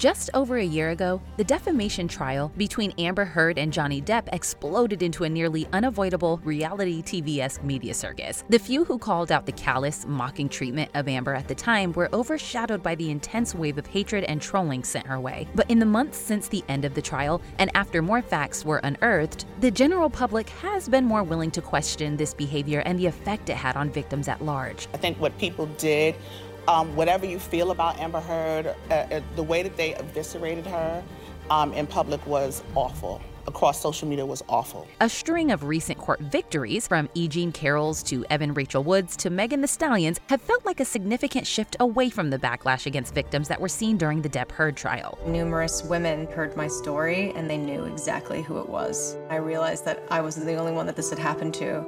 Just over a year ago, the defamation trial between Amber Heard and Johnny Depp exploded into a nearly unavoidable reality TV esque media circus. The few who called out the callous, mocking treatment of Amber at the time were overshadowed by the intense wave of hatred and trolling sent her way. But in the months since the end of the trial, and after more facts were unearthed, the general public has been more willing to question this behavior and the effect it had on victims at large. I think what people did um, whatever you feel about Amber Heard, uh, uh, the way that they eviscerated her um, in public was awful across social media was awful. A string of recent court victories, from E. Jean Carroll's to Evan Rachel Wood's to Megan Thee Stallion's, have felt like a significant shift away from the backlash against victims that were seen during the Depp Heard trial. Numerous women heard my story and they knew exactly who it was. I realized that I wasn't the only one that this had happened to.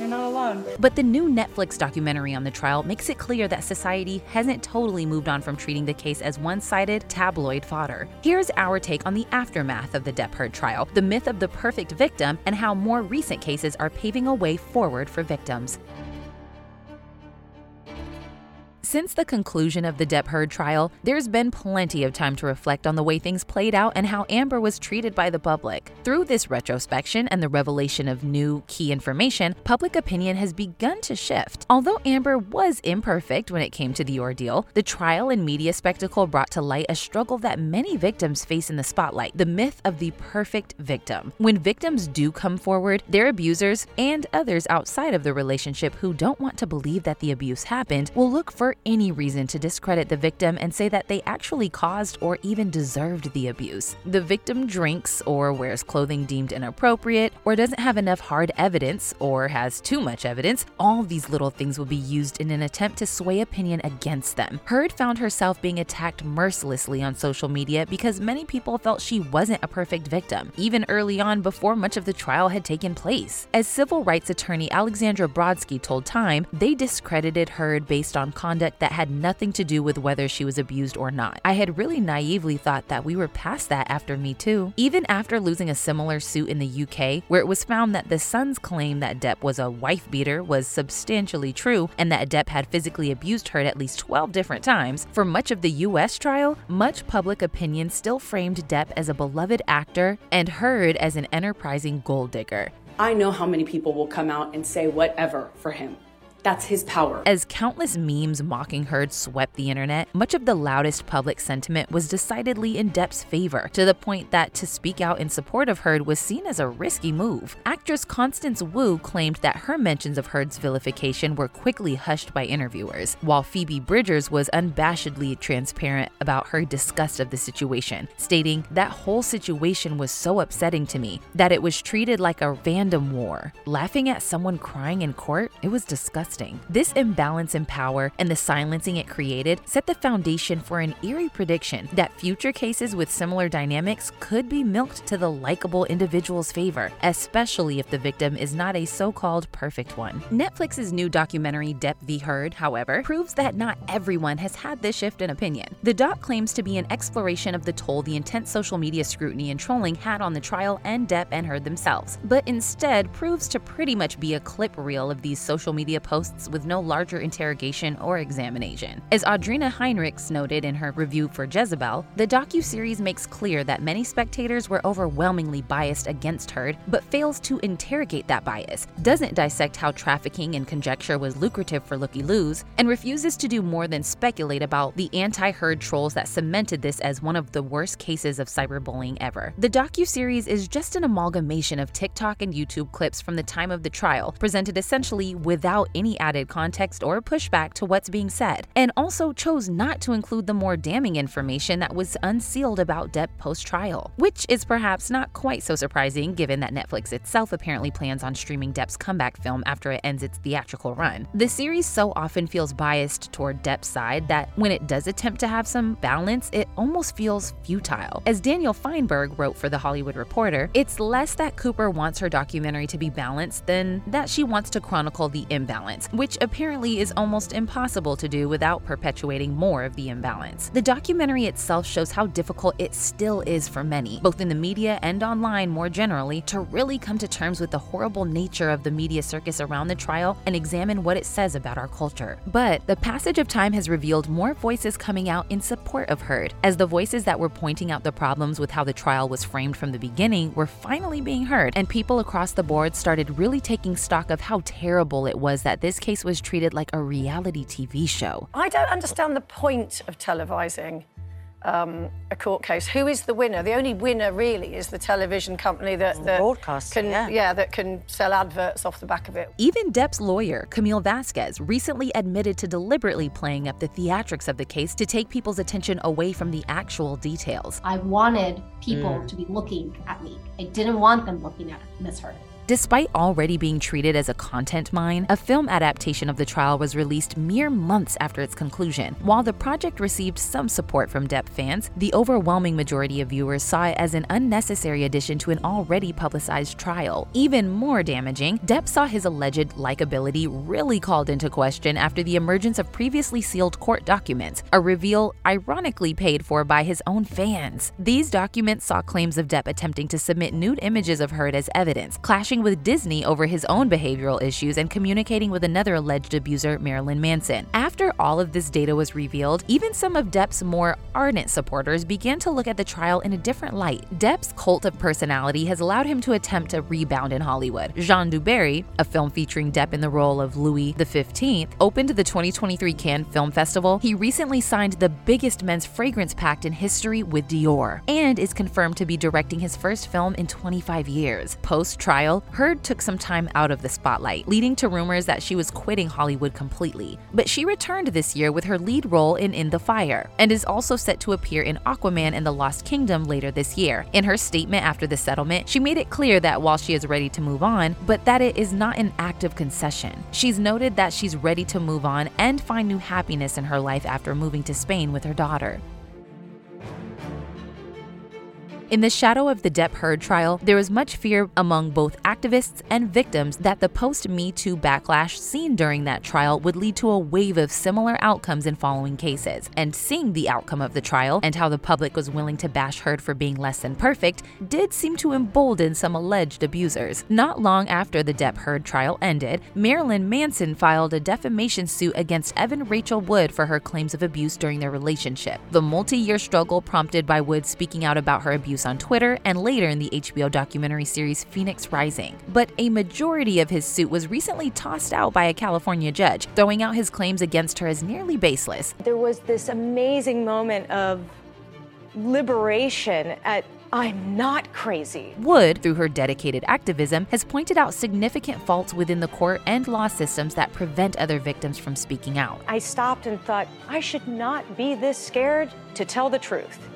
You're not alone. But the new Netflix documentary on the trial makes it clear that society hasn't totally moved on from treating the case as one sided tabloid fodder. Here's our take on the aftermath of the Depp Heard trial, the myth of the perfect victim, and how more recent cases are paving a way forward for victims. Since the conclusion of the Depp Heard trial, there's been plenty of time to reflect on the way things played out and how Amber was treated by the public. Through this retrospection and the revelation of new, key information, public opinion has begun to shift. Although Amber was imperfect when it came to the ordeal, the trial and media spectacle brought to light a struggle that many victims face in the spotlight the myth of the perfect victim. When victims do come forward, their abusers and others outside of the relationship who don't want to believe that the abuse happened will look for any reason to discredit the victim and say that they actually caused or even deserved the abuse. The victim drinks or wears clothing deemed inappropriate or doesn't have enough hard evidence or has too much evidence. All these little things will be used in an attempt to sway opinion against them. Heard found herself being attacked mercilessly on social media because many people felt she wasn't a perfect victim, even early on before much of the trial had taken place. As civil rights attorney Alexandra Brodsky told Time, they discredited Heard based on conduct that had nothing to do with whether she was abused or not. I had really naively thought that we were past that after Me Too. Even after losing a similar suit in the UK, where it was found that the Sun's claim that Depp was a wife beater was substantially true and that Depp had physically abused her at least 12 different times, for much of the US trial, much public opinion still framed Depp as a beloved actor and Heard as an enterprising gold digger. I know how many people will come out and say whatever for him. That's his power. As countless memes mocking Heard swept the internet, much of the loudest public sentiment was decidedly in Depp's favor, to the point that to speak out in support of Heard was seen as a risky move. Actress Constance Wu claimed that her mentions of Heard's vilification were quickly hushed by interviewers, while Phoebe Bridgers was unabashedly transparent about her disgust of the situation, stating, That whole situation was so upsetting to me that it was treated like a fandom war. Laughing at someone crying in court, it was disgusting disgusting. This imbalance in power and the silencing it created set the foundation for an eerie prediction that future cases with similar dynamics could be milked to the likable individual's favor, especially if the victim is not a so called perfect one. Netflix's new documentary, Depp v. Heard, however, proves that not everyone has had this shift in opinion. The doc claims to be an exploration of the toll the intense social media scrutiny and trolling had on the trial and Depp and Heard themselves, but instead proves to pretty much be a clip reel of these social media posts posts with no larger interrogation or examination. As Audrina Heinrichs noted in her review for Jezebel, the docu-series makes clear that many spectators were overwhelmingly biased against Heard, but fails to interrogate that bias, doesn't dissect how trafficking and conjecture was lucrative for looky-loos, and refuses to do more than speculate about the anti-Heard trolls that cemented this as one of the worst cases of cyberbullying ever. The docu-series is just an amalgamation of TikTok and YouTube clips from the time of the trial, presented essentially without any any added context or pushback to what's being said, and also chose not to include the more damning information that was unsealed about Depp post trial, which is perhaps not quite so surprising given that Netflix itself apparently plans on streaming Depp's comeback film after it ends its theatrical run. The series so often feels biased toward Depp's side that when it does attempt to have some balance, it almost feels futile. As Daniel Fienberg wrote for The Hollywood Reporter, it's less that Cooper wants her documentary to be balanced than that she wants to chronicle the imbalance which apparently is almost impossible to do without perpetuating more of the imbalance. The documentary itself shows how difficult it still is for many, both in the media and online more generally, to really come to terms with the horrible nature of the media circus around the trial and examine what it says about our culture. But the passage of time has revealed more voices coming out in support of Heard, as the voices that were pointing out the problems with how the trial was framed from the beginning were finally being heard, and people across the board started really taking stock of how terrible it was that this case was treated like a reality TV show. I don't understand the point of televising um, a court case. Who is the winner? The only winner really is the television company that, that Broadcasting, can yeah. yeah that can sell adverts off the back of it. Even Depp's lawyer, Camille Vasquez, recently admitted to deliberately playing up the theatrics of the case to take people's attention away from the actual details. I wanted people to be looking at me. I didn't want them looking at Miss Heard. Despite already being treated as a content mine, a film adaptation of the trial was released mere months after its conclusion. While the project received some support from Depp fans, the overwhelming majority of viewers saw it as an unnecessary addition to an already publicized trial. Even more damaging, Depp saw his alleged likability really called into question after the emergence of previously sealed court documents, a reveal ironically paid for by his own fans. These documents saw claims of Depp attempting to submit nude images of Heard as evidence, clashing with Disney over his own behavioral issues and communicating with another alleged abuser, Marilyn Manson. After all of this data was revealed, even some of Depp's more ardent supporters began to look at the trial in a different light. Depp's cult of personality has allowed him to attempt a rebound in Hollywood. Jeanne du Barry, a film featuring Depp in the role of Louis XV, opened the 2023 Cannes Film Festival. He recently signed the biggest men's fragrance pact in history with Dior and is confirmed to be directing his first film in 25 years. Post-trial, Heard took some time out of the spotlight, leading to rumors that she was quitting Hollywood completely. But she returned this year with her lead role in In the Fire, and is also set to appear in Aquaman and the Lost Kingdom later this year. In her statement after the settlement, she made it clear that while she is ready to move on, but that it is not an act of concession. She's noted that she's ready to move on and find new happiness in her life after moving to Spain with her daughter. In the shadow of the Depp Heard trial, there was much fear among both activists and victims that the post Me Too backlash seen during that trial would lead to a wave of similar outcomes in following cases. And seeing the outcome of the trial and how the public was willing to bash Heard for being less than perfect did seem to embolden some alleged abusers. Not long after the Depp Heard trial ended, Marilyn Manson filed a defamation suit against Evan Rachel Wood for her claims of abuse during their relationship. The multi year struggle prompted by Wood speaking out about her abuse on Twitter and later in the HBO documentary series Phoenix Rising. But a majority of his suit was recently tossed out by a California judge, throwing out his claims against her as nearly baseless. There was this amazing moment of liberation at I'm not crazy. Wood, through her dedicated activism, has pointed out significant faults within the court and law systems that prevent other victims from speaking out. I stopped and thought, I should not be this scared to tell the truth.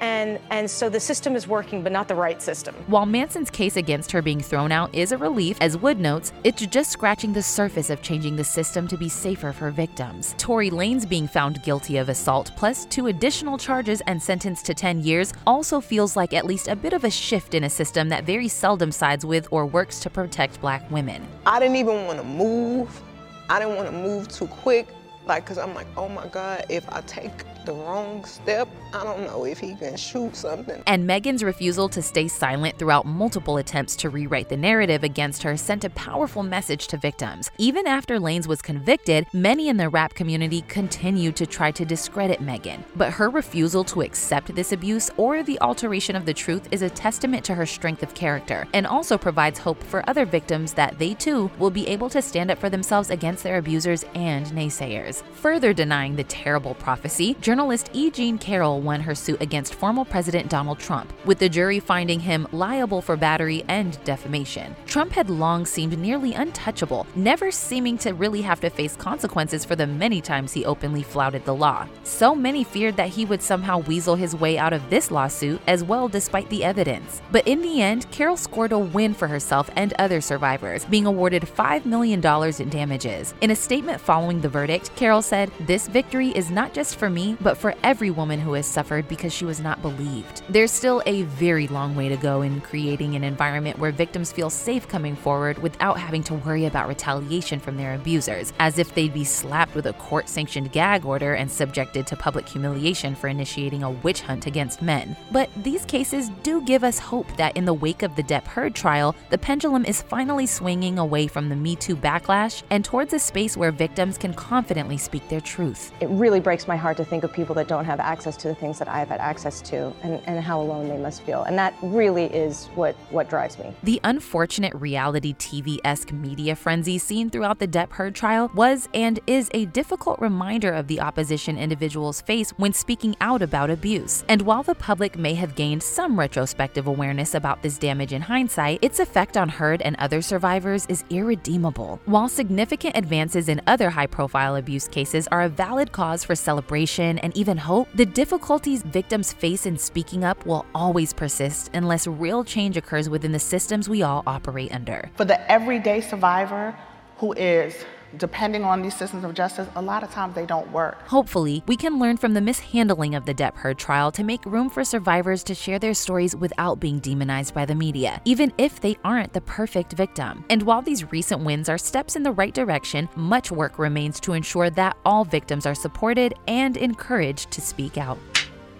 And, and so the system is working, but not the right system. While Manson's case against her being thrown out is a relief, as Wood notes, it's just scratching the surface of changing the system to be safer for victims. Tory Lanez being found guilty of assault, plus two additional charges and sentenced to 10 years, also feels like at least a bit of a shift in a system that very seldom sides with or works to protect black women. I didn't even want to move. I didn't want to move too quick. Like, cause I'm like, oh my God, if I take the wrong step, I don't know if he can shoot something. And Megan's refusal to stay silent throughout multiple attempts to rewrite the narrative against her sent a powerful message to victims. Even after Lanez was convicted, many in the rap community continued to try to discredit Megan. But her refusal to accept this abuse or the alteration of the truth is a testament to her strength of character and also provides hope for other victims that they too will be able to stand up for themselves against their abusers and naysayers. Further denying the terrible prophecy, journalist E. Jean Carroll won her suit against former President Donald Trump, with the jury finding him liable for battery and defamation. Trump had long seemed nearly untouchable, never seeming to really have to face consequences for the many times he openly flouted the law. So many feared that he would somehow weasel his way out of this lawsuit as well, despite the evidence. But in the end, Carroll scored a win for herself and other survivors, being awarded $5 million in damages. In a statement following the verdict, Carroll said, This victory is not just for me, but but for every woman who has suffered because she was not believed. There's still a very long way to go in creating an environment where victims feel safe coming forward without having to worry about retaliation from their abusers, as if they'd be slapped with a court sanctioned gag order and subjected to public humiliation for initiating a witch hunt against men. But these cases do give us hope that in the wake of the Depp Heard trial, the pendulum is finally swinging away from the Me Too backlash and towards a space where victims can confidently speak their truth. It really breaks my heart to think of people that don't have access to the things that I've had access to and, and how alone they must feel. And that really is what, what drives me. The unfortunate reality TV esque media frenzy seen throughout the Depp Heard trial was and is a difficult reminder of the opposition individuals face when speaking out about abuse. And while the public may have gained some retrospective awareness about this damage in hindsight, its effect on Heard and other survivors is irredeemable. While significant advances in other high profile abuse cases are a valid cause for celebration and even hope, the difficulties victims face in speaking up will always persist unless real change occurs within the systems we all operate under. For the everyday survivor who is depending on these systems of justice, a lot of times they don't work. Hopefully, we can learn from the mishandling of the Depp Heard trial to make room for survivors to share their stories without being demonized by the media, even if they aren't the perfect victim. And while these recent wins are steps in the right direction, much work remains to ensure that all victims are supported and encouraged to speak out.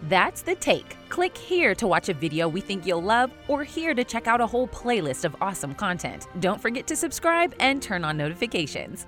That's the take. Click here to watch a video we think you'll love, or here to check out a whole playlist of awesome content. Don't forget to subscribe and turn on notifications.